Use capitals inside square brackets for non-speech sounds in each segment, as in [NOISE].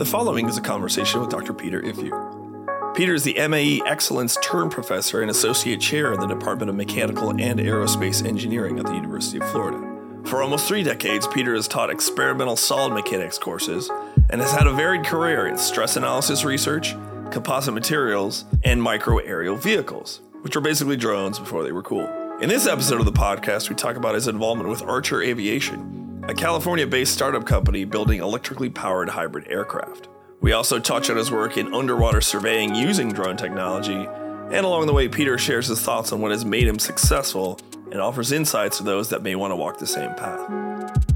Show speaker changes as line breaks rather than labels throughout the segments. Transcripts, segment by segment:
The following is a conversation with Dr. Peter Ifju. Peter is the MAE Excellence Term Professor and Associate Chair in the Department of Mechanical and Aerospace Engineering at the University of Florida. For almost three decades, Peter has taught experimental solid mechanics courses and has had a varied career in stress analysis research, composite materials, and micro aerial vehicles, which were basically drones before they were cool. In this episode of the podcast, we talk about his involvement with Archer Aviation, a California based startup company building electrically powered hybrid aircraft. We also touch on his work in underwater surveying using drone technology, and along the way, Peter shares his thoughts on what has made him successful and offers insights to those that may want to walk the same path.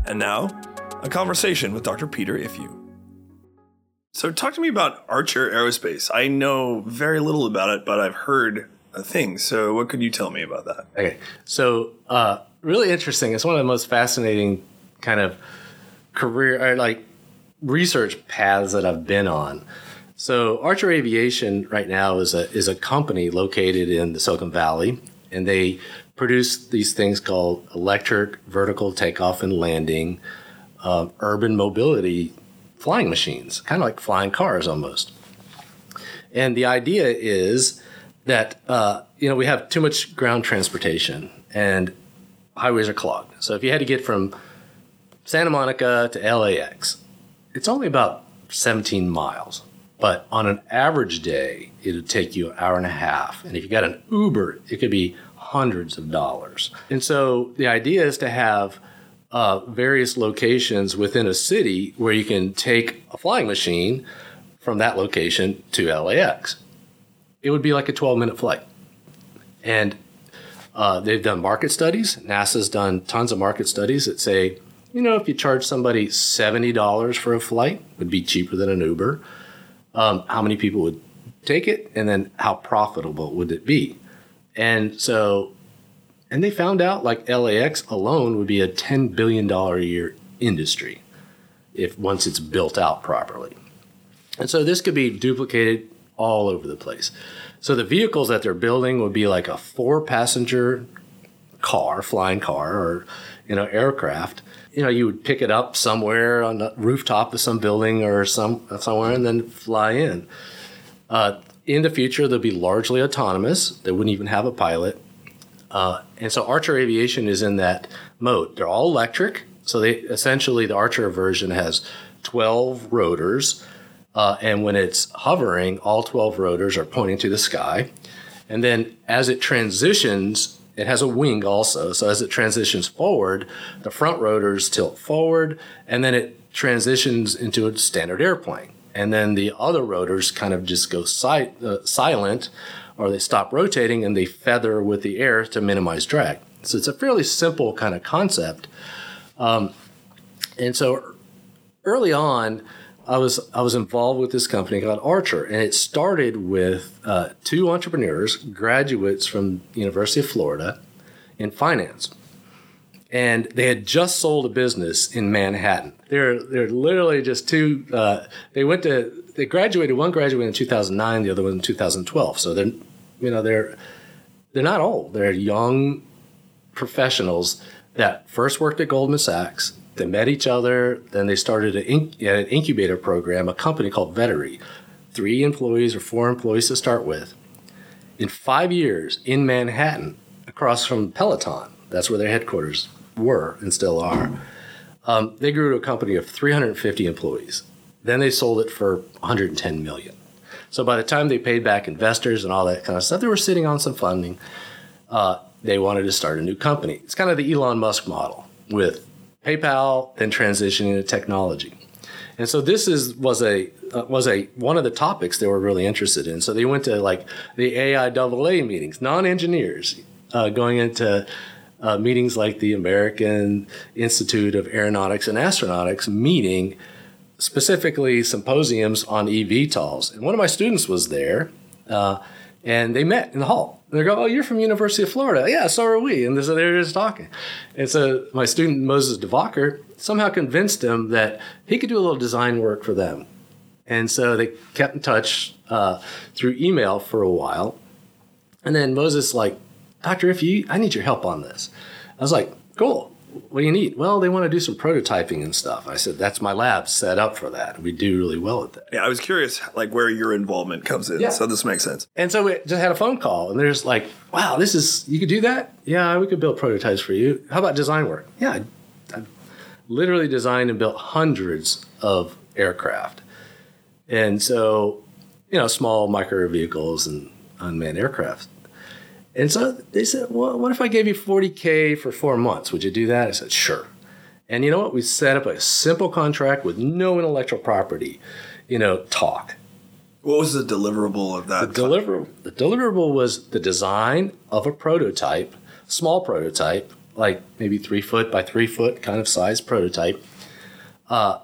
And now, a conversation with Dr. Peter Ifju. So, talk to me about Archer Aerospace. I know very little about it, but I've heard things. So, what could you tell me about that?
Okay. So, uh, really interesting. It's one of the most fascinating kind of career or like research paths that I've been on. So Archer Aviation right now is a is a company located in the Silicon Valley, and they produce these things called electric vertical takeoff and landing, uh, urban mobility flying machines, kind of like flying cars almost. And the idea is that uh, you know we have too much ground transportation and highways are clogged. So if you had to get from Santa Monica to LAX. It's only about 17 miles, but on an average day, it would take you an hour and a half. And if you got an Uber, it could be hundreds of dollars. And so the idea is to have uh, various locations within a city where you can take a flying machine from that location to LAX. It would be like a 12 minute flight. And uh, they've done market studies. NASA's done tons of market studies that say you know, if you charge somebody $70 for a flight, it would be cheaper than an Uber. Um, how many people would take it? And then how profitable would it be? And so, and they found out like LAX alone would be a $10 billion a year industry if once it's built out properly. And so this could be duplicated all over the place. So the vehicles that they're building would be like a four passenger car, flying car, or you know, aircraft you know, you would pick it up somewhere on the rooftop of some building or some somewhere, and then fly in. Uh, in the future, they'll be largely autonomous. They wouldn't even have a pilot. Uh, and so Archer Aviation is in that mode. They're all electric. So they essentially the Archer version has 12 rotors. Uh, and when it's hovering, all 12 rotors are pointing to the sky. And then as it transitions it has a wing also. So as it transitions forward, the front rotors tilt forward and then it transitions into a standard airplane. And then the other rotors kind of just go si- uh, silent or they stop rotating and they feather with the air to minimize drag. So it's a fairly simple kind of concept. Um, and so early on, I was I was involved with this company called Archer, and it started with uh, two entrepreneurs, graduates from University of Florida, in finance, and they had just sold a business in Manhattan. They're they're literally just two. Uh, they went to they graduated. One graduated in 2009, the other one in 2012. So they're you know they're they're not old. They're young professionals that first worked at Goldman Sachs they met each other. Then they started an, inc- an incubator program, a company called Vettery. Three employees or four employees to start with. In five years in Manhattan, across from Peloton, that's where their headquarters were and still are. Um, they grew to a company of 350 employees. Then they sold it for 110 million. So by the time they paid back investors and all that kind of stuff, they were sitting on some funding. Uh, they wanted to start a new company. It's kind of the Elon Musk model with PayPal, then transitioning to technology. And so this is was a uh, was a one of the topics they were really interested in. So they went to like the AIAA meetings, non-engineers uh, going into uh, meetings like the American Institute of Aeronautics and Astronautics meeting specifically symposiums on eVTOLs. And one of my students was there, uh, and they met in the hall. And they go, "Oh, you're from University of Florida? Yeah, so are we." And they're just talking. And so my student Moses DeVacher somehow convinced him that he could do a little design work for them. And so they kept in touch uh, through email for a while. And then Moses like, "Doctor, if you, I need your help on this." I was like, "Cool." What do you need? Well, they want to do some prototyping and stuff. I said, that's my lab set up for that. We do really well at that.
Yeah, I was curious, like where your involvement comes in.
Yeah.
So this makes sense.
And so we just had a phone call, and they're like, wow, this is, you could do that? Yeah, we could build prototypes for you. How about design work? Yeah, I, I literally designed and built hundreds of aircraft. And so, you know, small micro vehicles and unmanned aircraft. And so they said, well, what if I gave you 40K for four months? Would you do that? I said, sure. And you know what? We set up a simple contract with no intellectual property, you know, talk.
What was the deliverable of that?
The deliverable, the deliverable was the design of a prototype, small prototype, like maybe three foot by three foot kind of size prototype, uh,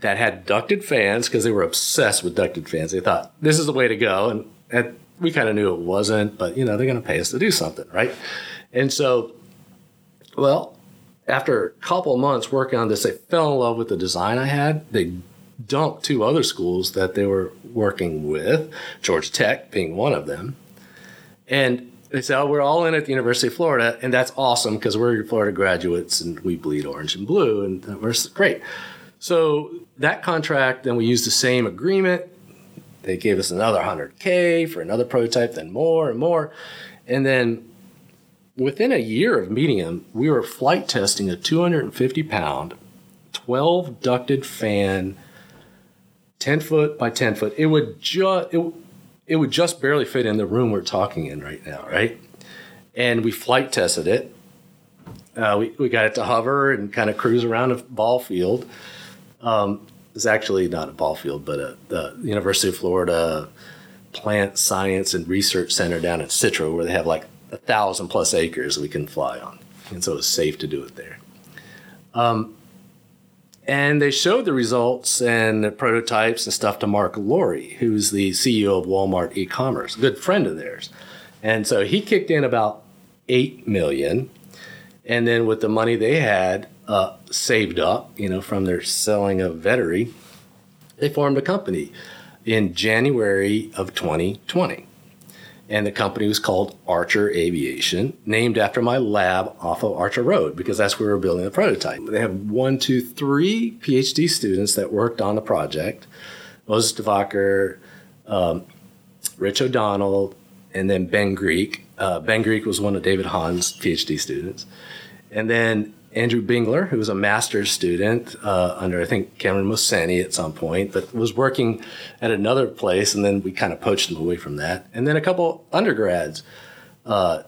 that had ducted fans because they were obsessed with ducted fans. They thought this is the way to go, and, and we kind of knew it wasn't, but you know they're going to pay us to do something, right? And so, well, after a couple months working on this, they fell in love with the design I had. They dumped two other schools that they were working with, Georgia Tech being one of them. And they said, oh, we're all in at the University of Florida, and that's awesome because we're Florida graduates and we bleed orange and blue, and uh, we're great. So that contract, then we used the same agreement. They gave us another 100K for another prototype, then more and more. And then within a year of meeting him, we were flight testing a 250 pound, 12 ducted fan, 10 foot by 10 foot. It would just it, it would just barely fit in the room we're talking in right now, right? And we flight tested it. Uh, we, we got it to hover and kind of cruise around a ball field. Um, it's actually not a ball field, but a, the University of Florida Plant Science and Research Center down at Citra, where they have like a thousand plus acres we can fly on, and so it's safe to do it there. Um, and they showed the results and the prototypes and stuff to Marc Lore, who's the CEO of Walmart e-commerce, good friend of theirs. And so he kicked in about eight million, and then with the money they had uh, saved up, you know, from their selling of Vettery, they formed a company in January of 2020. And the company was called Archer Aviation, named after my lab off of Archer Road, because that's where we were building the prototype. They have one, two, three PhD students that worked on the project Moses Devaker, um, Rich O'Donnell, and then Ben Greek. Uh, ben Greek was one of David Hahn's PhD students. And then Andrew Bingler, who was a master's student uh, under, I think, Kamran Mohseni at some point, but was working at another place, and then we kind of poached him away from that. And then a couple undergrads, uh,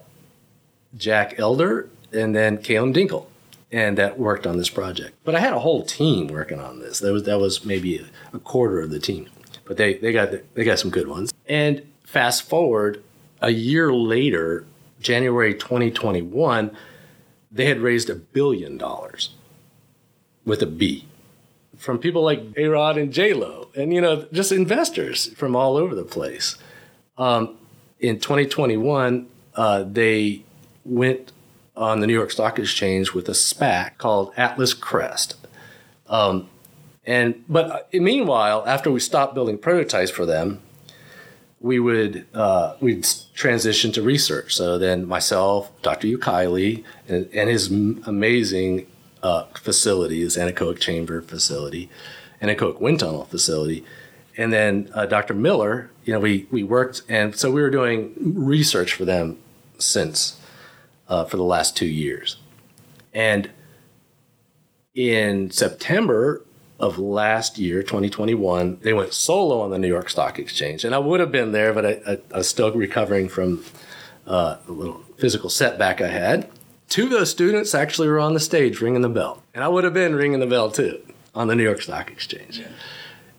Jack Elder and then Caleb Dinkle, and that worked on this project. But I had a whole team working on this. That was that was maybe a, a quarter of the team, but they they got they got some good ones. And fast forward a year later, January 2021 they had raised a billion dollars with a B from people like A Rod and J Lo, and you know, just investors from all over the place. Um, in 2021, uh, they went on the New York Stock Exchange with a SPAC called Atlas Crest. Um, and but uh, meanwhile, after we stopped building prototypes for them, we would uh, we'd transition to research. So then myself, Dr. Ukeiley, and, and his amazing uh, facility, his anechoic chamber facility, anechoic wind tunnel facility, and then uh, Dr. Miller. You know, we we worked, and so we were doing research for them since uh, for the last two years, and in September of last year, 2021, they went solo on the New York Stock Exchange. And I would have been there, but I, I, I was still recovering from uh, a little physical setback I had. Two of those students actually were on the stage ringing the bell. And I would have been ringing the bell too on the New York Stock Exchange. Yeah.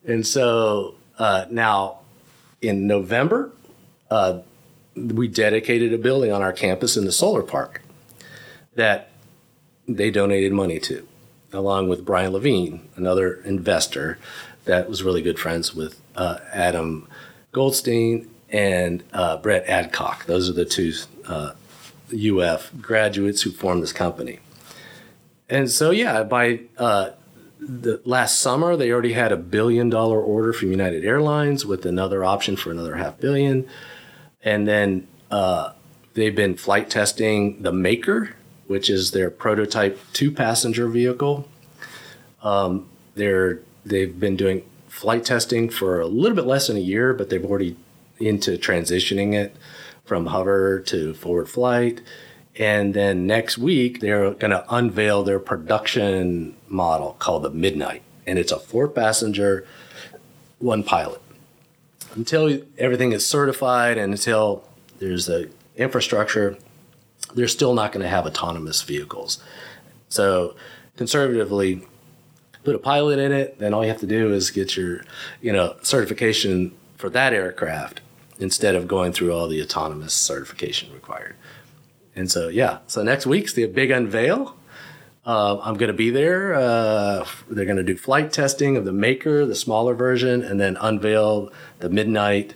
And so uh, now in November, uh, we dedicated a building on our campus in the solar park that they donated money to along with Brian Levine, another investor that was really good friends with uh, Adam Goldstein and uh, Brett Adcock. Those are the two uh, UF graduates who formed this company. And so, yeah, by uh, the last summer, they already had a billion dollar order from United Airlines with another option for another half billion. And then uh, they've been flight testing the Maker, which is their prototype two passenger vehicle. Um, they're they've been doing flight testing for a little bit less than a year, but they've already into transitioning it from hover to forward flight. And then next week, they're going to unveil their production model called the Midnight. And it's a four passenger, one pilot. Until everything is certified and until there's the infrastructure, they're still not going to have autonomous vehicles. So, conservatively, put a pilot in it, then all you have to do is get your, you know, certification for that aircraft instead of going through all the autonomous certification required. And so, yeah, so next week's the big unveil. Uh, I'm going to be there. Uh, they're going to do flight testing of the Maker, the smaller version, and then unveil the Midnight.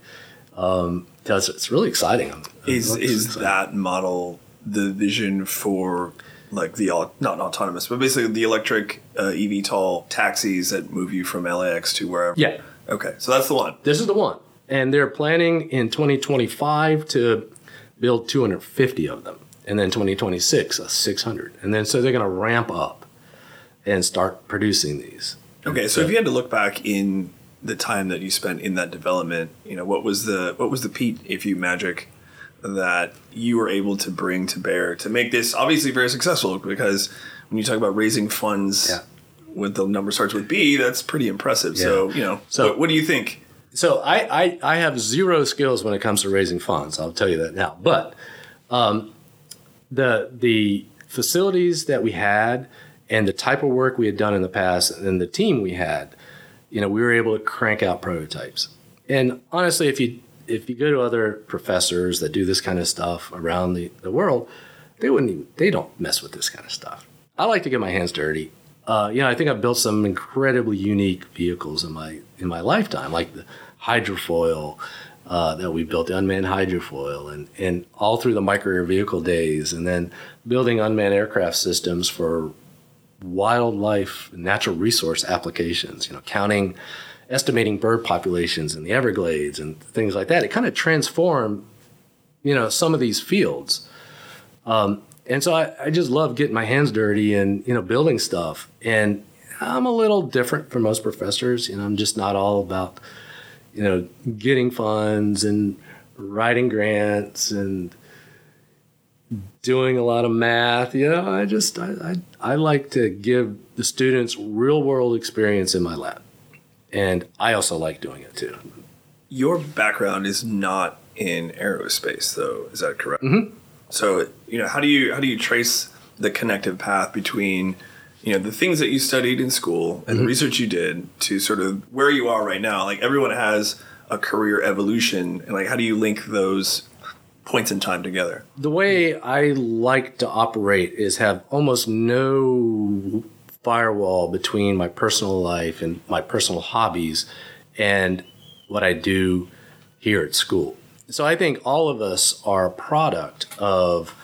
Um, it's, it's really exciting.
Is is that model the vision for like the not autonomous, but basically the electric uh, eVTOL taxis that move you from LAX to wherever?
Yeah.
Okay, so that's the one.
This is the one, and they're planning in 2025 to build 250 of them and then 2026 a 600 and then so they're going to ramp up and start producing these
okay so, so Ifju had to look back in the time that you spent in that development you know what was the what was the Pete if you magic that you were able to bring to bear to make this obviously very successful because when you talk about raising funds yeah. with the number starts with B that's pretty impressive yeah. so you know so what, what do you think
so I, I, I have zero skills when it comes to raising funds. I'll tell you that now. But um, the the facilities that we had and the type of work we had done in the past and the team we had, you know, we were able to crank out prototypes. And honestly, if you if you go to other professors that do this kind of stuff around the, the world, they wouldn't even, they don't mess with this kind of stuff. I like to get my hands dirty. Uh, you know, I think I've built some incredibly unique vehicles in my in my lifetime, like the hydrofoil, uh, that we built the unmanned hydrofoil and, and all through the micro air vehicle days and then building unmanned aircraft systems for wildlife natural resource applications you know counting estimating bird populations in the everglades and things like that it kind of transformed you know some of these fields um, and so I, I just love getting my hands dirty and you know building stuff and i'm a little different from most professors you know i'm just not all about you know, getting funds and writing grants and doing a lot of math. You know, I just I, I, I like to give the students real world experience in my lab, and I also like doing it too.
Your background is not in aerospace, though. Is that correct?
Mm-hmm.
So, you know, how do you how do you trace the connective path between you know the things that you studied in school and mm-hmm. the research you did to sort of where you are right now like everyone has a career evolution and like how do you link those points in time together
the way i like to operate is have almost no firewall between my personal life and my personal hobbies and what i do here at school so i think all of us are a product of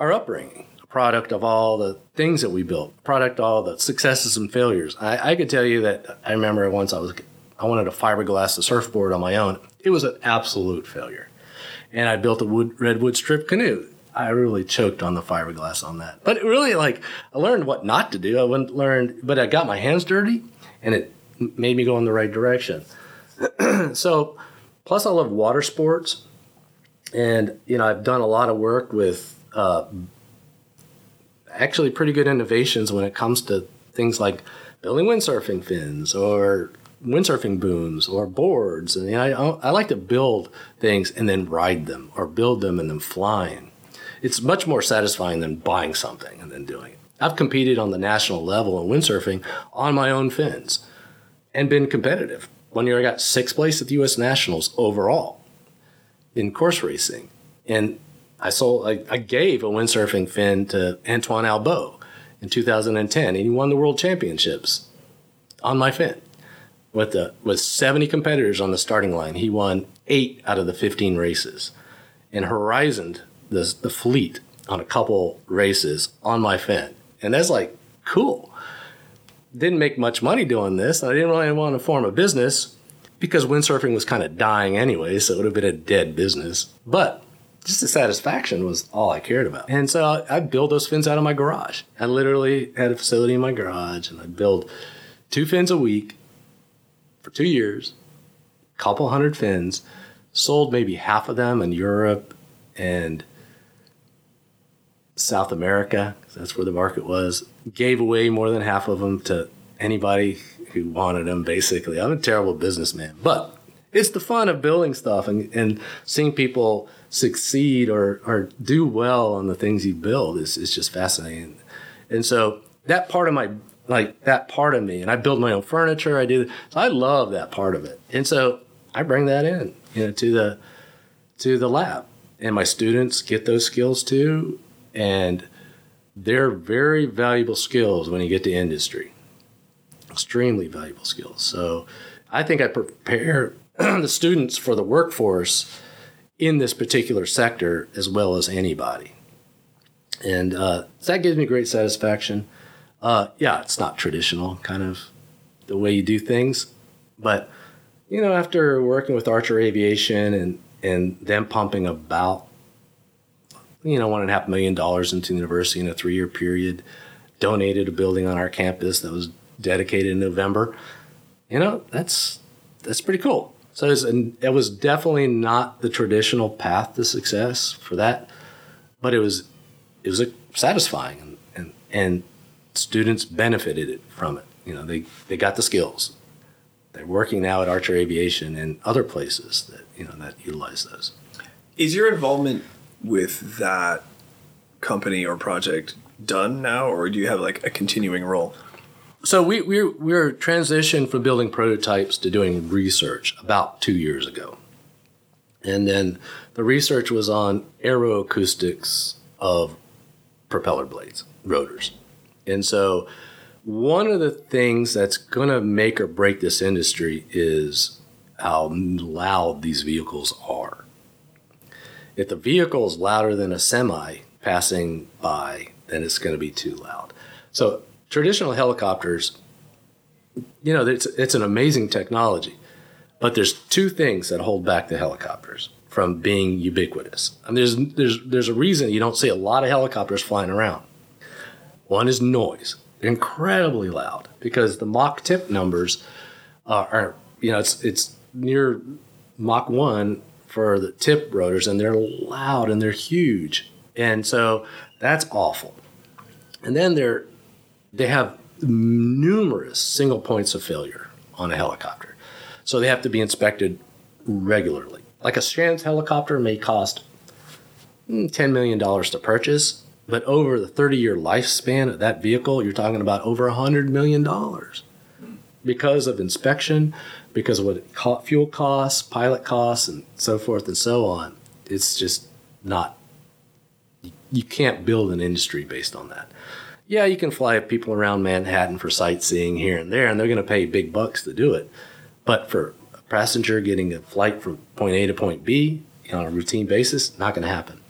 our upbringing a product of all the things that we built, product of all the successes and failures. I, I could tell you that I remember once I was I wanted to fiberglass the surfboard on my own. It was an absolute failure, and I built a wood redwood strip canoe. I really choked on the fiberglass on that, but it really like I learned what not to do. I wouldn't but I got my hands dirty, and it made me go in the right direction. [CLEARS THROAT] so, plus I love water sports, and you know I've done a lot of work with. Uh, actually pretty good innovations when it comes to things like building windsurfing fins or windsurfing booms or boards. And you know, I, I like to build things and then ride them or build them and then flying. It's much more satisfying than buying something and then doing it. I've competed on the national level in windsurfing on my own fins and been competitive. One year I got sixth place at the U.S. Nationals overall in course racing. And I sold, I, I gave a windsurfing fin to Antoine Albeau in 2010, and he won the world championships on my fin. With the with 70 competitors on the starting line, he won eight out of the 15 races, and horizoned the the fleet on a couple races on my fin, and that's like cool. Didn't make much money doing this. I didn't really want to form a business because windsurfing was kind of dying anyway, so it would have been a dead business. But just the satisfaction was all I cared about. And so I, I build those fins out of my garage. I literally had a facility in my garage and I build two fins a week for two years, couple hundred fins, sold maybe half of them in Europe and South America. That's where the market was. Gave away more than half of them to anybody who wanted them, basically. I'm a terrible businessman, but it's the fun of building stuff and, and seeing people succeed or, or do well on the things you build is, is just fascinating. And so that part of my like that part of me and I build my own furniture, I do so I love that part of it. And so I bring that in, you know, to the to the lab. And my students get those skills too. And they're very valuable skills when you get to industry. Extremely valuable skills. So I think I prepare [CLEARS THROAT] the students for the workforce in this particular sector as well as anybody. And uh, that gives me great satisfaction. Uh, yeah, it's not traditional, kind of the way you do things. But, you know, after working with Archer Aviation and, and them pumping about, you know, one and a half million dollars into the university in a three year period, donated a building on our campus that was dedicated in November, you know, that's that's pretty cool. So it was, it was definitely not the traditional path to success for that, but it was it was satisfying and, and, and students benefited from it. You know, they, they got the skills. They're working now at Archer Aviation and other places that you know that utilize those.
Is your involvement with that company or project done now, or do you have like a continuing role?
So we we're we're transitioned from building prototypes to doing research about two years ago, and then the research was on aeroacoustics of propeller blades, rotors, and so one of the things that's going to make or break this industry is how loud these vehicles are. If the vehicle is louder than a semi passing by, then it's going to be too loud. So traditional helicopters, you know, it's, it's an amazing technology, but there's two things that hold back the helicopters from being ubiquitous. And there's, there's, there's a reason you don't see a lot of helicopters flying around. One is noise, incredibly loud, because the Mach tip numbers are, are you know, it's, it's near Mach 1 for the tip rotors, and they're loud and they're huge. And so that's awful. And then they're they have numerous single points of failure on a helicopter. So they have to be inspected regularly. Like a Strands helicopter may cost mm, $10 million to purchase, but over the 30 year lifespan of that vehicle, you're talking about over $100 million because of inspection, because of what fuel costs, pilot costs, and so forth and so on. It's just not, you can't build an industry based on that yeah, you can fly people around Manhattan for sightseeing here and there, and they're going to pay big bucks to do it. But for a passenger getting a flight from point A to point B on a routine basis, not going to happen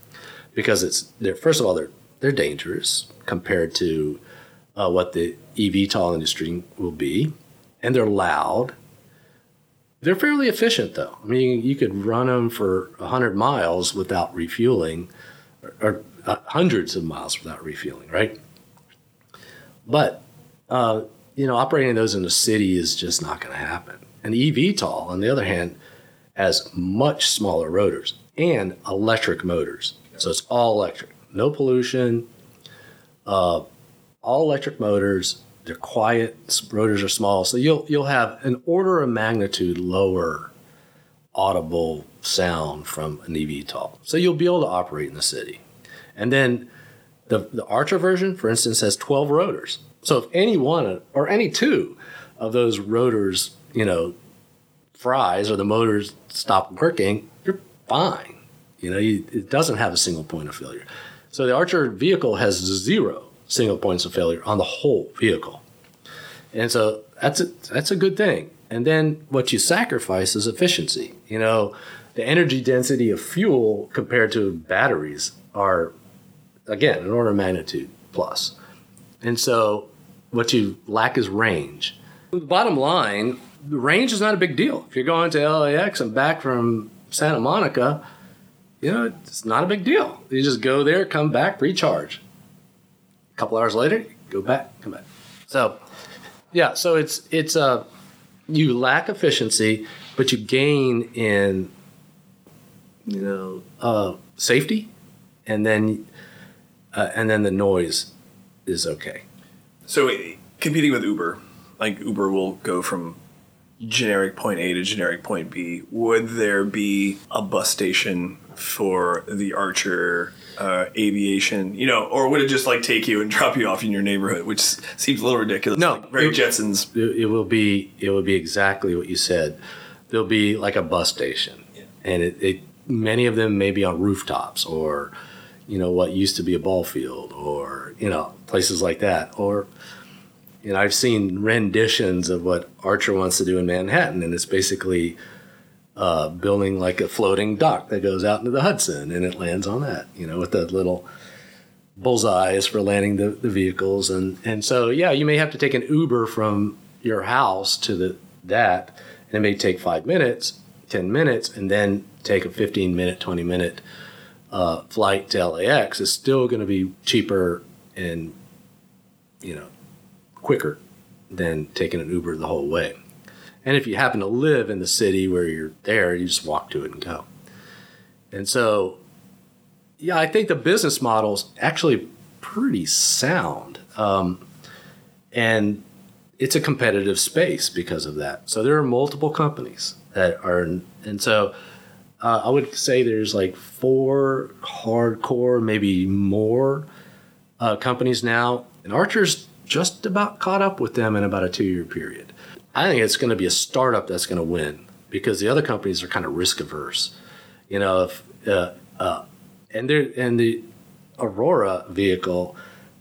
because it's they're first of all they're they're dangerous compared to uh, what the eVTOL industry will be, and they're loud. They're fairly efficient though. I mean, you could run them for hundred miles without refueling, or, or uh, hundreds of miles without refueling, right? But uh, you know, operating those in a city is just not going to happen. An eVTOL, on the other hand, has much smaller rotors and electric motors. So it's all electric, no pollution, uh, all electric motors. They're quiet. Rotors are small, so you'll you'll have an order of magnitude lower audible sound from an eVTOL. So you'll be able to operate in the city, and then the, the Archer version, for instance, has 12 rotors. So if any one or any two of those rotors, you know, fries or the motors stop working, you're fine. You know, you, it doesn't have a single point of failure. So the Archer vehicle has zero single points of failure on the whole vehicle. And so that's a, that's a good thing. And then what you sacrifice is efficiency. You know, the energy density of fuel compared to batteries are again, an order of magnitude plus. And so what you lack is range. The bottom line, the range is not a big deal. If you're going to LAX and back from Santa Monica, you know, it's not a big deal. You just go there, come back, recharge. Couple hours later, go back, come back. So, yeah, so it's it's a uh, you lack efficiency, but you gain in you know uh, safety, and then uh, and then the noise is okay.
So competing with Uber, like Uber will go from generic point A to generic point B. Would there be a bus station for the Archer uh, aviation, you know, or would it just like take you and [LAUGHS] drop you off in your neighborhood, which seems a little ridiculous?
No,
like very
it,
Jetsons.
It, it, will be it will be exactly what you said. There'll be like a bus station, yeah. and it, it many of them may be on rooftops or you know what used to be a ball field or you know places like that or you know I've seen renditions of what Archer wants to do in Manhattan, and it's basically uh, building like a floating dock that goes out into the Hudson and it lands on that, you know, with the little bullseyes for landing the, the vehicles. And, and so, yeah, you may have to take an Uber from your house to the, that, and it may take five minutes, 10 minutes, and then take a 15 minute, 20 minute uh, flight to LAX is still going to be cheaper and, you know, quicker than taking an Uber the whole way. And if you happen to live in the city where you're there, you just walk to it and go. And so, yeah, I think the business model's actually pretty sound. Um, and it's a competitive space because of that. So there are multiple companies that are, and so uh, I would say there's like four hardcore, maybe more uh, companies now, and Archer's just about caught up with them in about a two year period. I think it's going to be a startup that's going to win because the other companies are kind of risk averse. You know, if uh, uh, and there and the Aurora vehicle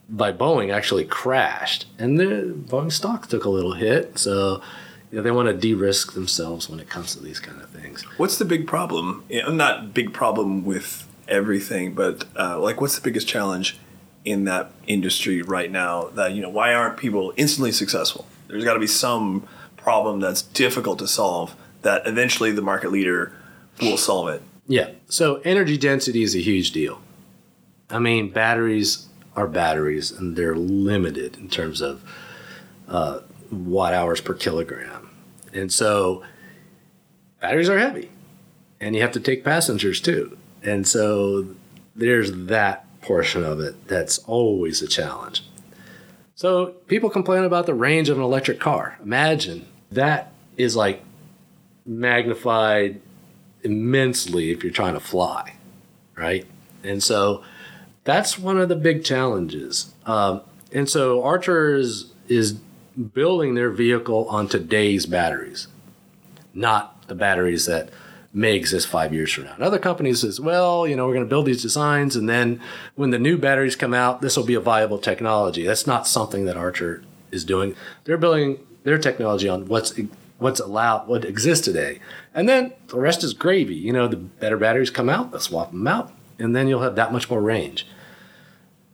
by Boeing actually crashed, and the Boeing stock took a little hit. So you know, they want to de-risk themselves when it comes to these kind of things.
What's the big problem? Not big problem with everything, but uh, like, what's the biggest challenge in that industry right now? That you know, why aren't people instantly successful? There's got to be some problem that's difficult to solve that eventually the market leader will solve it.
Yeah. So energy density is a huge deal. I mean, batteries are batteries and they're limited in terms of uh, watt hours per kilogram. And so batteries are heavy and you have to take passengers too. And so there's that portion of it that's always a challenge. So people complain about the range of an electric car. Imagine that is like magnified immensely if you're trying to fly, right? And so that's one of the big challenges. Um, and so Archer is, is building their vehicle on today's batteries, not the batteries that may exist five years from now. And other companies says, well, you know, we're going to build these designs, and then when the new batteries come out, this will be a viable technology. That's not something that Archer is doing. They're building their technology on what's what's allowed, what exists today, and then the rest is gravy. You know, the better batteries come out, they'll swap them out, and then you'll have that much more range.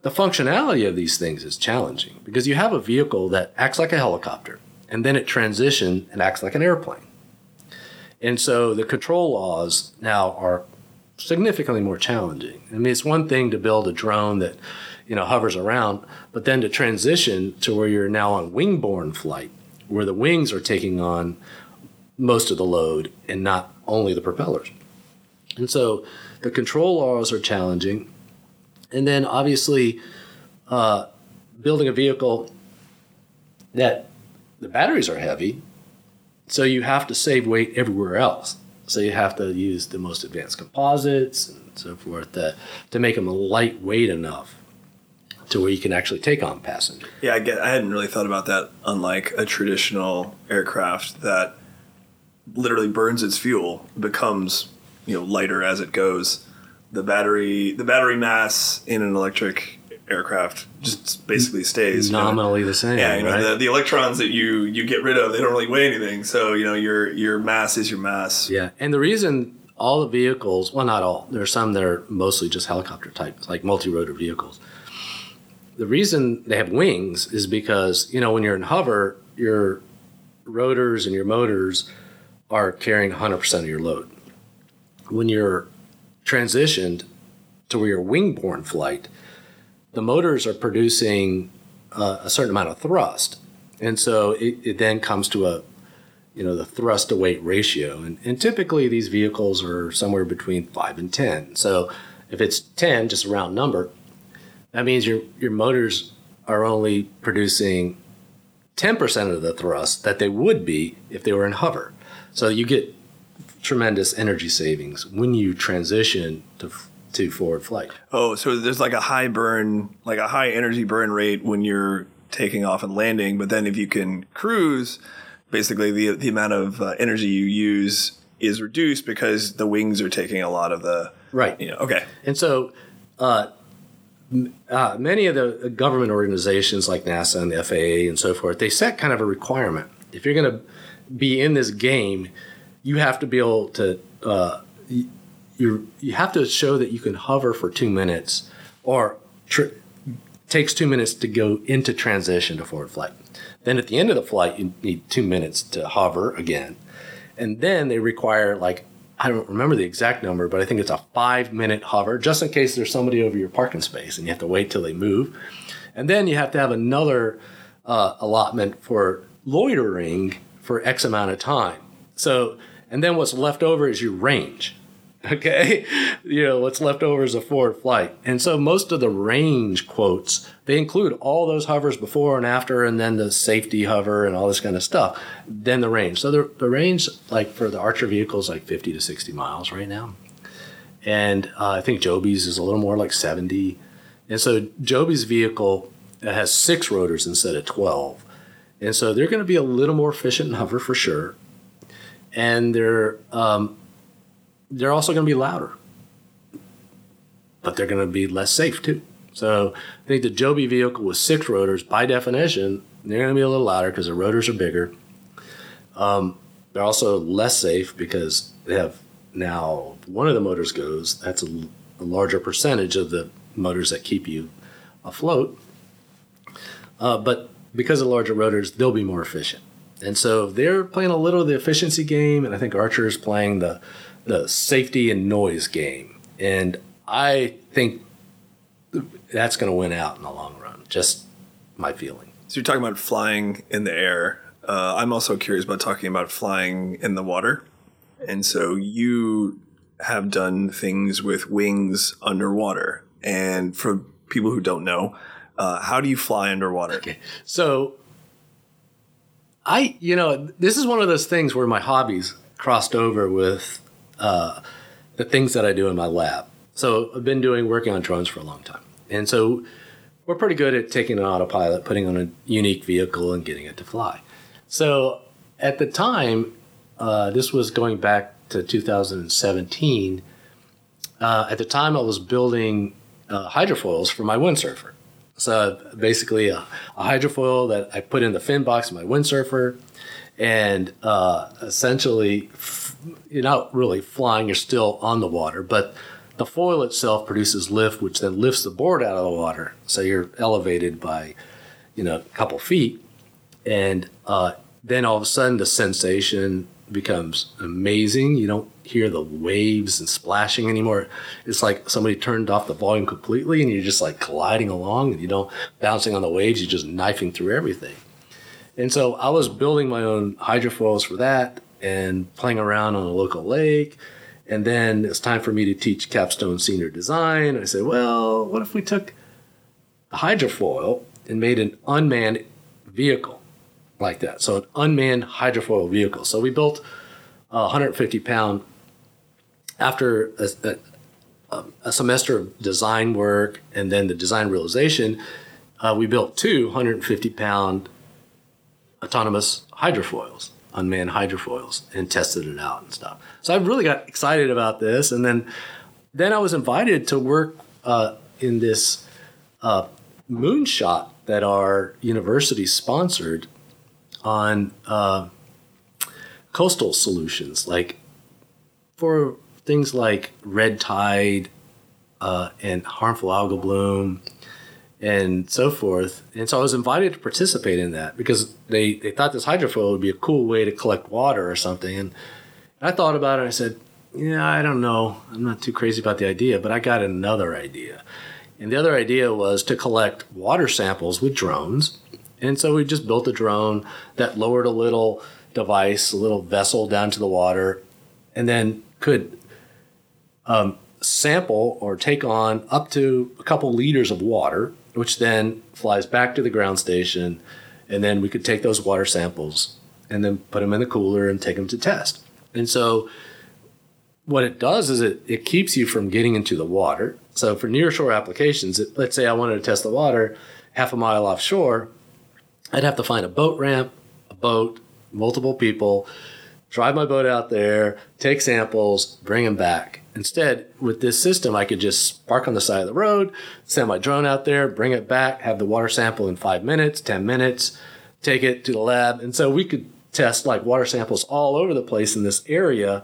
The functionality of these things is challenging because you have a vehicle that acts like a helicopter, and then it transitions and acts like an airplane. And so the control laws now are significantly more challenging. I mean, it's one thing to build a drone that you know hovers around, but then to transition to where you're now on wing-borne flight where the wings are taking on most of the load and not only the propellers. And so the control laws are challenging. And then obviously, uh, building a vehicle that the batteries are heavy, so you have to save weight everywhere else. So you have to use the most advanced composites and so forth to, to make them lightweight enough to where you can actually take on passengers.
Yeah, I get. I hadn't really thought about that. Unlike a traditional aircraft that literally burns its fuel, becomes you know lighter as it goes. The battery, the battery mass in an electric aircraft just basically stays
nominally
you know?
the same.
Yeah, you know
right?
the, the electrons that you you get rid of, they don't really weigh anything. So you know your your mass is your mass.
Yeah, and the reason all the vehicles, well, not all. There are some that are mostly just helicopter types, like multi-rotor vehicles the reason they have wings is because you know when you're in hover, your rotors and your motors are carrying 100% of your load. When you're transitioned to where your wing-borne flight, the motors are producing uh, a certain amount of thrust, and so it, it then comes to a you know the thrust to weight ratio. And, and typically these vehicles are somewhere between 5 and 10 so if it's 10 just a round number that means your your motors are only producing 10% of the thrust that they would be if they were in hover. So you get tremendous energy savings when you transition to to forward flight.
Oh, so there's like a high burn, like a high energy burn rate when you're taking off and landing, but then if you can cruise, basically the the amount of uh, energy you use is reduced because the wings are taking a lot of the
right.
you know, okay.
And so, uh, uh, many of the government organizations like NASA and the FAA and so forth, they set kind of a requirement. If you're going to be in this game, you have to be able to uh, you you have to show that you can hover for two minutes, or tr- takes two minutes to go into transition to forward flight. Then at the end of the flight, you need two minutes to hover again, and then they require like I don't remember the exact number, but I think it's a five minute hover, just in case there's somebody over your parking space and you have to wait till they move. And then you have to have another uh, allotment for loitering for X amount of time. So, and then what's left over is your range. [LAUGHS] Okay. You know, what's left over is a forward flight. And so most of the range quotes, they include all those hovers before and after, and then the safety hover and all this kind of stuff. Then the range. So the, the range, like for the Archer vehicles, like 50 to 60 miles right now. And uh, I think Joby's is a little more like 70. And so Joby's vehicle has six rotors instead of 12. And so they're going to be a little more efficient in hover for sure. And they're um, they're also going to be louder, but they're going to be less safe too. So I think the Joby vehicle with six rotors, by definition, they're going to be a little louder because the rotors are bigger. Um, they're also less safe because they have now one of the motors goes. That's a, a larger percentage of the motors that keep you afloat. Uh, but because of larger rotors, they'll be more efficient. And so they're playing a little of the efficiency game, and I think Archer is playing the the safety and noise game. And I think that's going to win out in the long run. Just my feeling.
So you're talking about flying in the air. Uh, I'm also curious about talking about flying in the water. And so you have done things with wings underwater. And for people who don't know, uh, how do you fly underwater?
Okay. So I, you know, this is one of those things where my hobbies crossed over with uh, the things that I do in my lab. So I've been doing working on drones for a long time, and so we're pretty good at taking an autopilot, putting on a unique vehicle, and getting it to fly. So at the time, uh, this was going back to 2017. Uh, at the time, I was building uh, hydrofoils for my windsurfer. So basically, a, a, hydrofoil that I put in the fin box of my windsurfer, and uh, essentially, f- you're not really flying; you're still on the water, but the foil itself produces lift, which then lifts the board out of the water. So you're elevated by, you know, a couple feet, and uh, then all of a sudden the sensation becomes amazing. You don't hear the waves and splashing anymore. It's like somebody turned off the volume completely and you're just like gliding along and you don't bouncing on the waves, you're just knifing through everything. And so I was building my own hydrofoils for that and playing around on a local lake. And then it's time for me to teach capstone senior design. I said, well, what if we took the hydrofoil and made an unmanned vehicle like that? So an unmanned hydrofoil vehicle. So we built a 150 pound after a, a, a, semester of design work and then the design realization, uh, we built two 150 pound autonomous hydrofoils, unmanned hydrofoils, and tested it out and stuff. So I really got excited about this, and then then I was invited to work uh, in this uh, moonshot that our university sponsored on uh, coastal solutions, like for things like red tide uh, and harmful algal bloom and so forth. And so I was invited to participate in that because they, they thought this hydrofoil would be a cool way to collect water or something. And I thought about it and I said, yeah, I don't know. I'm not too crazy about the idea, but I got another idea. And the other idea was to collect water samples with drones. And so we just built a drone that lowered a little device, a little vessel down to the water, and then could um, sample or take on up to a couple liters of water, which then flies back to the ground station. And then we could take those water samples and then put them in the cooler and take them to test. And so what it does is it, it keeps you from getting into the water. So for nearshore applications, it, let's say I wanted to test the water half a mile offshore, I'd have to find a boat ramp, a boat, multiple people, drive my boat out there, take samples, bring them back. Instead, with this system, I could just park on the side of the road, send my drone out there, bring it back, have the water sample in five minutes, 10 minutes, take it to the lab. And so we could test like water samples all over the place in this area,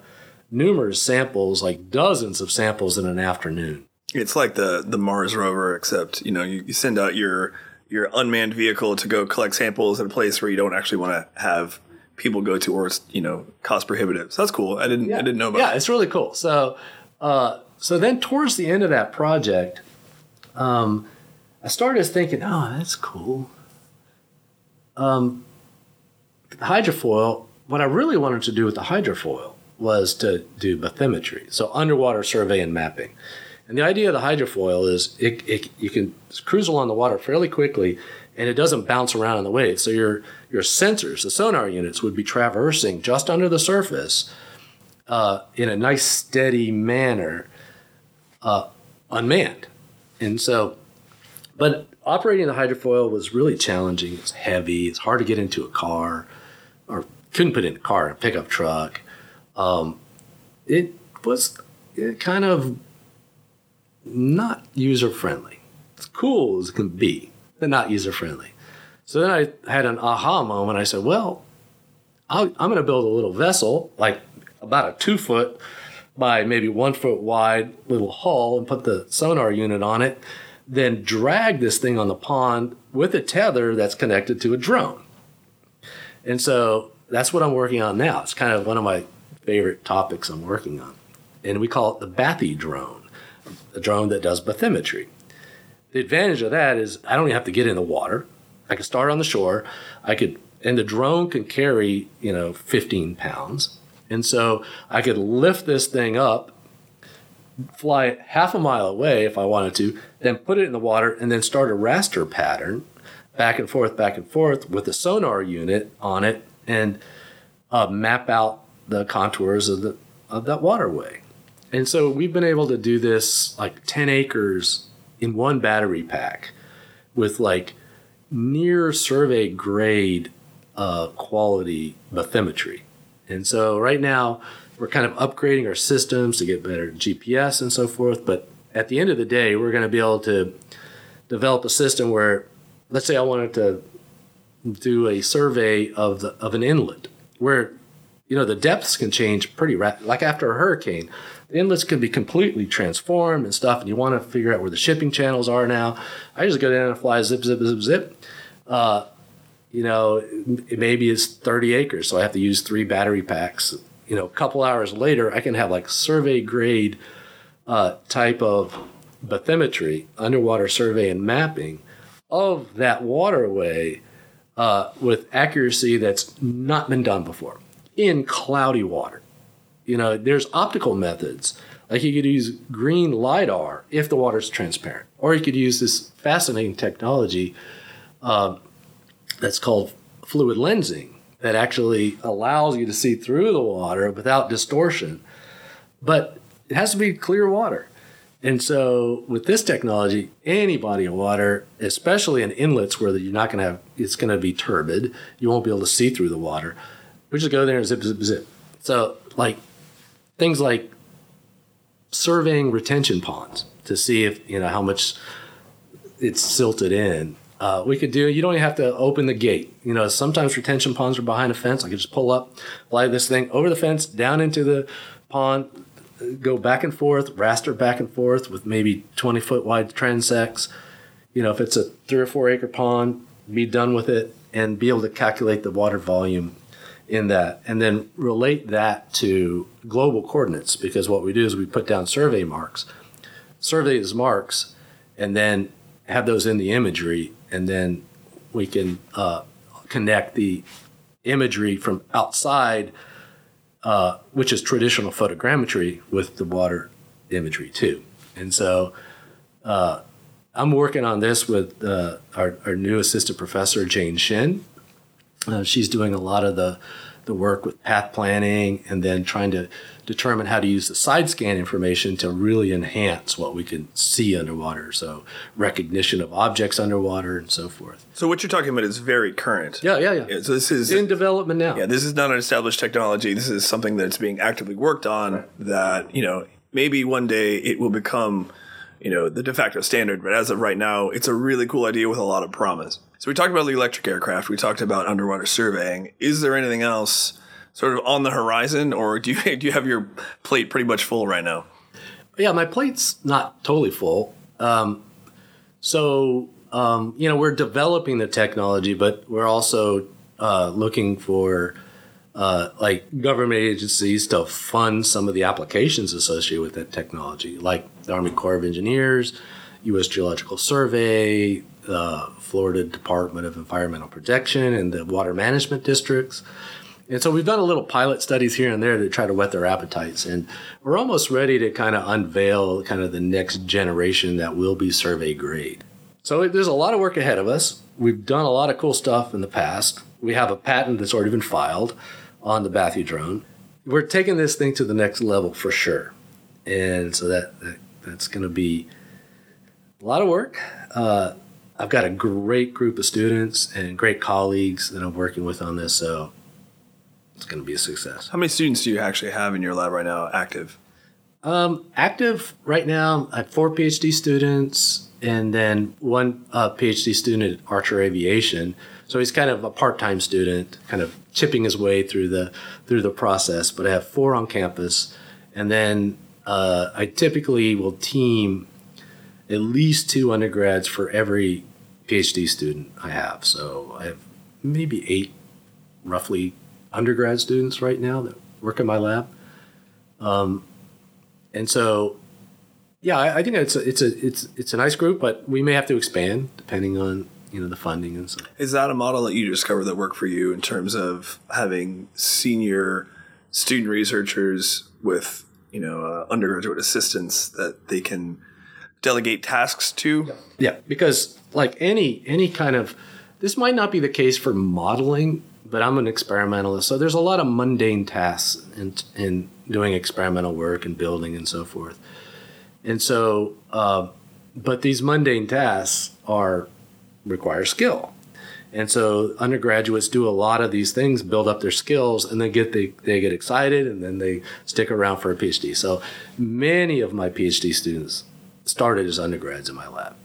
numerous samples, like dozens of samples in an afternoon.
It's like the the Mars rover, except you know you, you send out your your unmanned vehicle to go collect samples at a place where you don't actually want to have people go to, or it's you know cost prohibitive. So that's cool. I didn't
yeah.
I didn't know about.
Yeah, it's really cool. So uh, so then towards the end of that project, um, I started thinking, oh, that's cool. Um, hydrofoil. What I really wanted to do with the hydrofoil was to do bathymetry, so underwater survey and mapping. And the idea of the hydrofoil is it, it, you can cruise along the water fairly quickly and it doesn't bounce around in the waves. So your, your sensors, the sonar units, would be traversing just under the surface uh, in a nice steady manner, uh, unmanned. And so, but operating the hydrofoil was really challenging. It's heavy. It's hard to get into a car, or couldn't put in a car, a pickup truck. Um, it was kind of not user friendly. It's cool as it can be, but not user friendly. So then I had an aha moment. I said, well, i am going to build a little vessel, like about a two foot by maybe one foot wide little hull, and put the sonar unit on it. Then drag this thing on the pond with a tether that's connected to a drone. And so that's what I'm working on now. It's kind of one of my favorite topics I'm working on. And we call it the Bathy drone a drone that does bathymetry. The advantage of that is I don't even have to get in the water. I can start on the shore. I could, and the drone can carry, you know, 15 pounds. And so I could lift this thing up, fly it half a mile away if I wanted to, then put it in the water and then start a raster pattern back and forth, back and forth with a sonar unit on it and uh, map out the contours of the of that waterway. And so we've been able to do this like 10 acres in one battery pack with like near survey grade uh, quality bathymetry. And so right now we're kind of upgrading our systems to get better GPS and so forth. But at the end of the day, we're going to be able to develop a system where, let's say I wanted to do a survey of the, of an inlet where you know the depths can change pretty rapid like after a hurricane the inlets can be completely transformed and stuff, and you want to figure out where the shipping channels are now. I just go down and fly zip, zip, zip, zip. Uh, you know, maybe it's 30 acres, so I have to use three battery packs. You know, a couple hours later, I can have like survey grade uh, type of bathymetry, underwater survey and mapping of that waterway uh, with accuracy that's not been done before in cloudy water. You know, there's optical methods. Like you could use green LIDAR if the water's transparent, or you could use this fascinating technology uh, that's called fluid lensing that actually allows you to see through the water without distortion. But it has to be clear water. And so with this technology, any body of water, especially in inlets where you're not going to have, it's going to be turbid, you won't be able to see through the water. We just go there and zip, zip, zip. So like things like surveying retention ponds to see if you know how much it's silted in. Uh, we could do. You don't even have to open the gate. You know, sometimes retention ponds are behind a fence. I could just pull up, fly this thing over the fence, down into the pond, go back and forth, raster back and forth with maybe 20 foot wide transects. You know, if it's a three or four acre pond, be done with it and be able to calculate the water volume in that, and then relate that to global coordinates because what we do is we put down survey marks, survey these marks, and then have those in the imagery, and then we can uh, connect the imagery from outside, uh, which is traditional photogrammetry, with the water imagery too. And so uh, I'm working on this with uh, our, our new assistant professor, Jane Shin. Uh, she's doing a lot of the, the work with path planning and then trying to determine how to use the side scan information to really enhance what we can see underwater. So recognition of objects underwater and so forth.
So what you're talking about is very current.
Yeah, yeah, yeah.
Yeah, so this is
in development now.
yeah, this is not an established technology. This is something that's being actively worked on. That you know maybe one day it will become you know the de facto standard. But as of right now, it's a really cool idea with a lot of promise. So we talked about the electric aircraft. We talked about underwater surveying. Is there anything else sort of on the horizon, or do you [LAUGHS] do you have your plate pretty much full right now?
Yeah, my plate's not totally full. Um, so, um, you know, we're developing the technology, but we're also uh, looking for uh, like government agencies to fund some of the applications associated with that technology, like the Army Corps of Engineers, U.S. Geological Survey, the Florida Department of Environmental Protection, and the water management districts. And so we've done a little pilot studies here and there to try to whet their appetites. And we're almost ready to kind of unveil kind of the next generation that will be survey grade. So there's a lot of work ahead of us. We've done a lot of cool stuff in the past. We have a patent that's already been filed on the Bathy drone. We're taking this thing to the next level for sure. And so that, that that's going to be a lot of work. Uh, I've got a great group of students and great colleagues that I'm working with on this. So it's going to be a success.
How many students do you actually have in your lab right now, active?
Um, active right now, I have four PhD students and then one uh, PhD student at Archer Aviation. So he's kind of a part-time student, kind of chipping his way through the through the process. But I have four on campus, and then uh, I typically will team at least two undergrads for every PhD student I have. So I have maybe eight, roughly undergrad students right now that work in my lab. Um, and so, yeah, I, I think it's a, it's a it's it's a nice group, but we may have to expand depending on you know the funding and so.
Is that a model that you discovered that worked for you in terms of having senior student researchers with you know uh, undergraduate assistants that they can delegate tasks to?
Yeah, because like any any kind of this might not be the case for modeling, but I'm an experimentalist, so there's a lot of mundane tasks in in doing experimental work and building and so forth. And so, uh, but these mundane tasks are require skill. And so undergraduates do a lot of these things, build up their skills, and then get they, they get excited and then they stick around for a PhD. So many of my PhD students started as undergrads in my lab.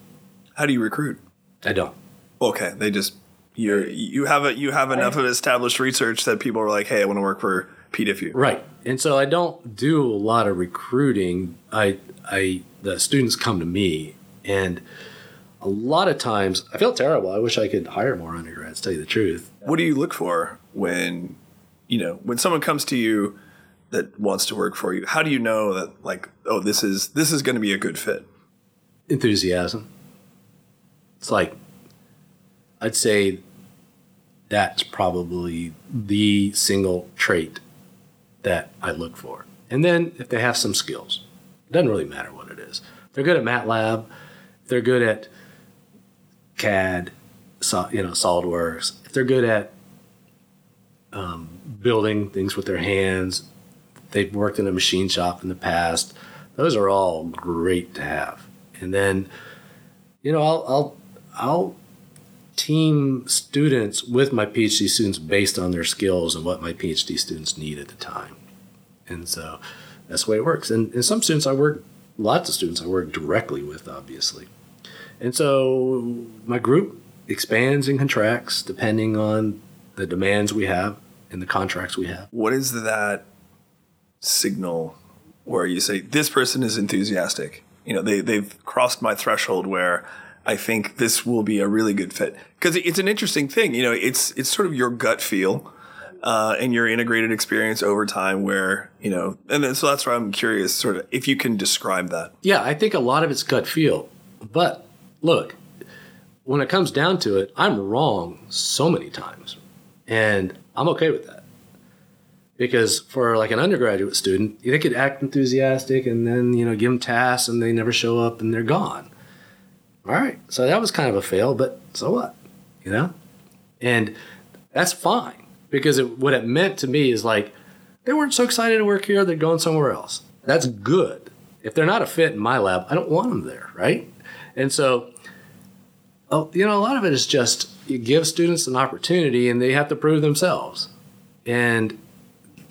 How do you recruit?
I don't.
Okay, they just you you have a you have enough of established research that people are like, hey, I want to work for Peter Ifju.
Right. And so I don't do a lot of recruiting. I I the students come to me and a lot of times I feel terrible. I wish I could hire more undergrads, tell you the truth.
What do you look for when you know when someone comes to you that wants to work for you? How do you know that like oh this is this is going to be a good fit?
Enthusiasm. It's like I'd say that's probably the single trait that I look for. And then if they have some skills, it doesn't really matter what it is. They're good at MATLAB, they're good at CAD, you know, SolidWorks, if they're good at um, building things with their hands, they've worked in a machine shop in the past. Those are all great to have. And then, you know, I'll I'll, I'll team students with my PhD students based on their skills and what my PhD students need at the time. And so that's the way it works. And, and some students I work, lots of students I work directly with, obviously. And so my group expands and contracts depending on the demands we have and the contracts we have.
What is that signal where you say this person is enthusiastic? You know, they they've crossed my threshold where I think this will be a really good fit because it's an interesting thing. You know, it's it's sort of your gut feel uh, in your integrated experience over time where, you know, and then, so that's why I'm curious, sort of, if you can describe that.
Yeah, I think a lot of it's gut feel. But look, when it comes down to it, I'm wrong so many times. And I'm okay with that. Because for like an undergraduate student, they could act enthusiastic and then, you know, give them tasks and they never show up and they're gone. All right. So that was kind of a fail, but so what? You know? And that's fine because it, what it meant to me is like they weren't so excited to work here, they're going somewhere else. That's good. If they're not a fit in my lab, I don't want them there, right? And so, oh, you know, a lot of it is just you give students an opportunity and they have to prove themselves. And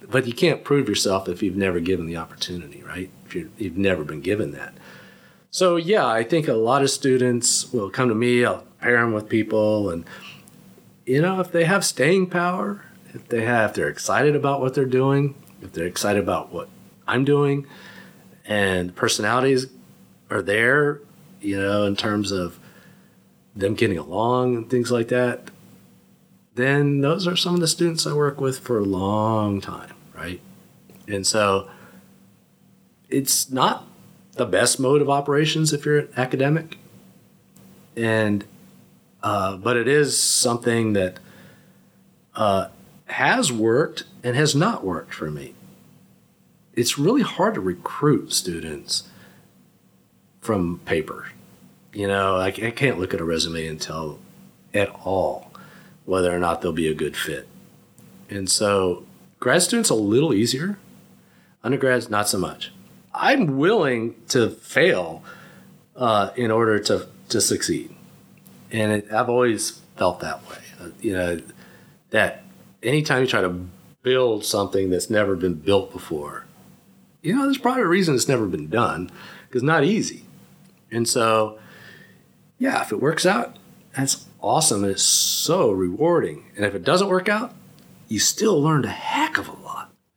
but you can't prove yourself if you've never given the opportunity, right? If you have never been given that. So yeah, I think a lot of students will come to me. I'll pair them with people, and you know, if they have staying power, if they have, if they're excited about what they're doing, if they're excited about what I'm doing, and personalities are there, you know, in terms of them getting along and things like that, then those are some of the students I work with for a long time, right? And so it's not the best mode of operations if you're an academic. And uh, but it is something that uh, has worked and has not worked for me. It's really hard to recruit students from paper. You know, I, I can't look at a resume and tell at all whether or not they'll be a good fit. And so, grad students a little easier, undergrads not so much. I'm willing to fail uh, in order to to succeed, and it, I've always felt that way. Uh, you know, that anytime you try to build something that's never been built before, you know, there's probably a reason it's never been done because it's not easy. And so, yeah, if it works out, that's awesome and it's so rewarding. And if it doesn't work out, you still learned a heck of a.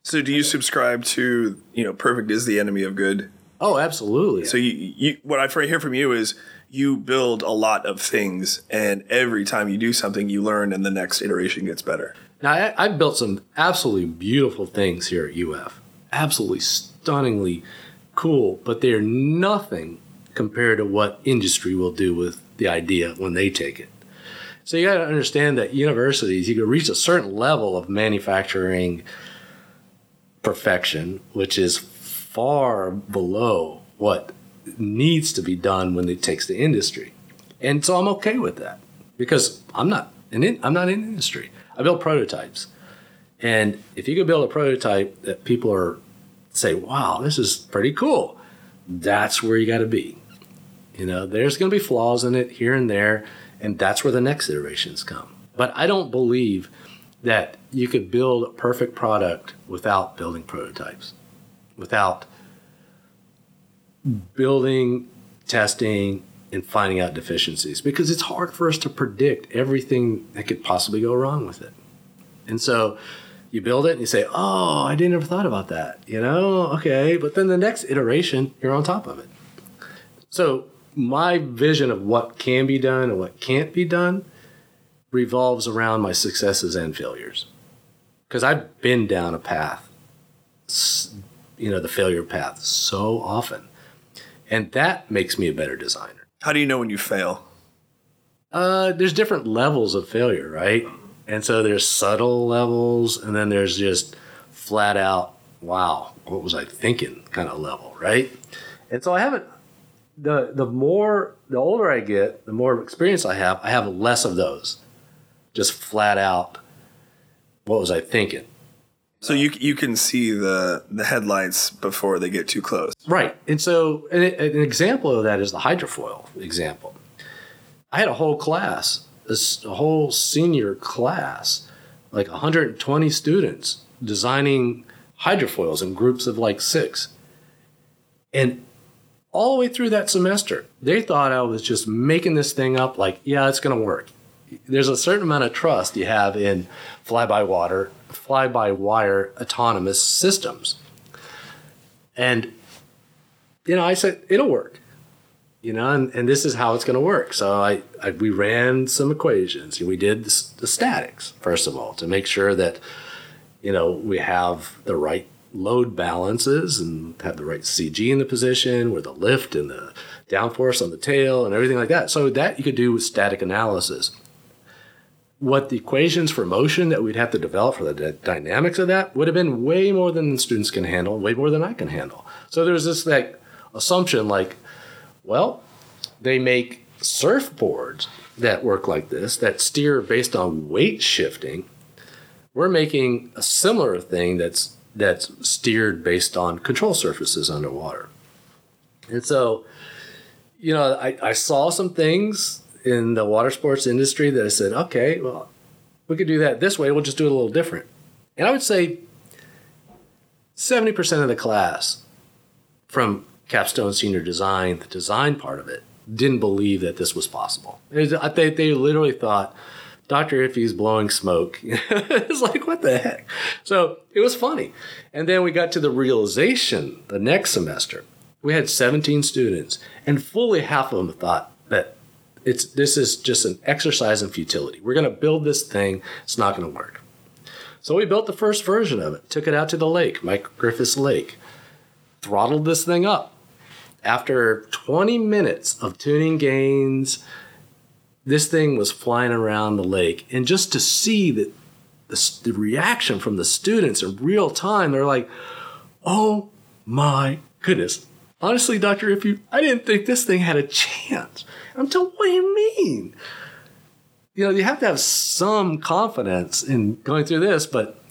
So do you subscribe to, you know, perfect is the enemy of good?
Oh, absolutely.
So you, you what I hear from you is you build a lot of things and every time you do something you learn and the next iteration gets better.
Now I, I've built some absolutely beautiful things here at UF. Absolutely stunningly cool, but they're nothing compared to what industry will do with the idea when they take it. So you got to understand that universities, you can reach a certain level of manufacturing perfection, which is far below what needs to be done when it takes the industry. And so I'm okay with that because I'm not in I'm not in industry. I build prototypes. And if you can build a prototype that people are say, "Wow, this is pretty cool." That's where you got to be. You know, there's going to be flaws in it here and there, and that's where the next iterations come. But I don't believe that you could build a perfect product without building prototypes, without building, testing, and finding out deficiencies because it's hard for us to predict everything that could possibly go wrong with it. And so you build it and you say, Oh, I didn't ever thought about that. You know, okay. But then the next iteration, you're on top of it. So my vision of what can be done and what can't be done revolves around my successes and failures. Because I've been down a path, you know, the failure path so often. And that makes me a better designer.
How do you know when you fail?
Uh, there's different levels of failure, right? And so there's subtle levels, and then there's just flat out, wow, what was I thinking kind of level, right? And so I haven't the the more the older I get, the more experience I have, I have less of those. Just flat out, what was I thinking?
So you you can see the the headlights before they get too close,
right? And so an, an example of that is the hydrofoil example. I had a whole class, a whole senior class, like 120 students designing hydrofoils in groups of like six, and all the way through that semester, they thought I was just making this thing up like, yeah, it's going to work. There's a certain amount of trust you have in fly by water, fly by wire autonomous systems. And, you know, I said, it'll work, you know, and, and this is how it's going to work. So I, I, we ran some equations. And we did the, the statics, first of all, to make sure that you know, we have the right load balances and have the right CG in the position with the lift and the downforce on the tail and everything like that. So that you could do with static analysis. What the equations for motion that we'd have to develop for the d- dynamics of that would have been way more than students can handle, way more than I can handle. So there's this like assumption like, well, they make surfboards that work like this that steer based on weight shifting. We're making a similar thing that's that's steered based on control surfaces underwater. And so, you know, I, I saw some things in the water sports industry that I said, okay, well, we could do that this way. We'll just do it a little different. And I would say 70% of the class from capstone senior design, the design part of it, didn't believe that this was possible. Think they literally thought Dr. Ifju's blowing smoke. [LAUGHS] it's like, what the heck? So it was funny. And then we got to the realization the next semester. We had 17 students, and fully half of them thought it's this is just an exercise in futility. We're going to build this thing, it's not going to work. So we built the first version of it, took it out to the lake, Mike Griffiths Lake, throttled this thing up. After 20 minutes of tuning gains, this thing was flying around the lake. And just to see that the, the reaction from the students in real time, they're like, oh my goodness. Honestly, Doctor Ifju, I didn't think this thing had a chance. I'm telling, what do you mean? You know, you have to have some confidence in going through this, but,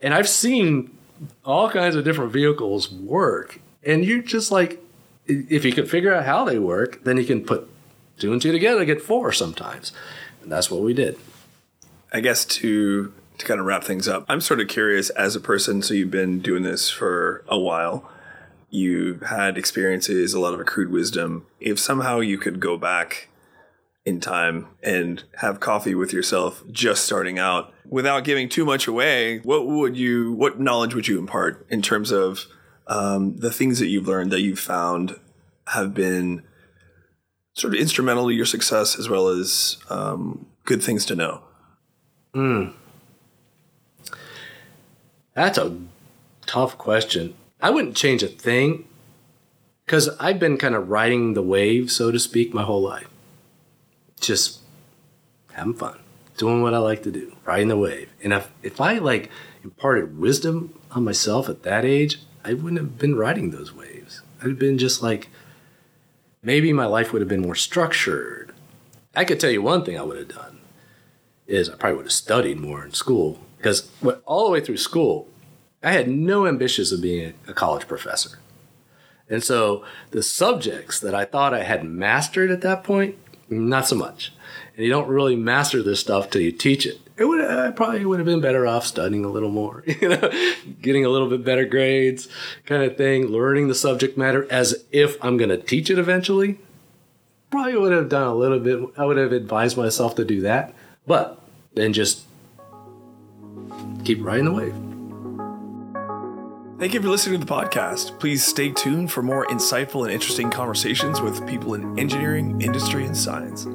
and I've seen all kinds of different vehicles work, and you're just like, if you can figure out how they work, then you can put two and two together to get four sometimes. And that's what we did.
I guess to to kind of wrap things up, I'm sort of curious as a person. So you've been doing this for a while. You've had experiences, a lot of accrued wisdom. If somehow you could go back in time and have coffee with yourself just starting out without giving too much away, what would you, what knowledge would you impart in terms of um, the things that you've learned that you've found have been sort of instrumental to your success as well as um, good things to know?
Mm. That's a tough question. I wouldn't change a thing because I've been kind of riding the wave, so to speak, my whole life. Just having fun, doing what I like to do, riding the wave. And if, if I like imparted wisdom on myself at that age, I wouldn't have been riding those waves. I'd have been just like, maybe my life would have been more structured. I could tell you one thing I would have done is I probably would have studied more in school because all the way through school, I had no ambitions of being a college professor. And so the subjects that I thought I had mastered at that point, not so much. And you don't really master this stuff till you teach it. It would I probably would have been better off studying a little more, [LAUGHS] you know, getting a little bit better grades, kind of thing, learning the subject matter as if I'm going to teach it eventually. Probably would have done a little bit. I would have advised myself to do that, but then just keep riding the wave.
Thank you for listening to the podcast. Please stay tuned for more insightful and interesting conversations with people in engineering, industry, and science.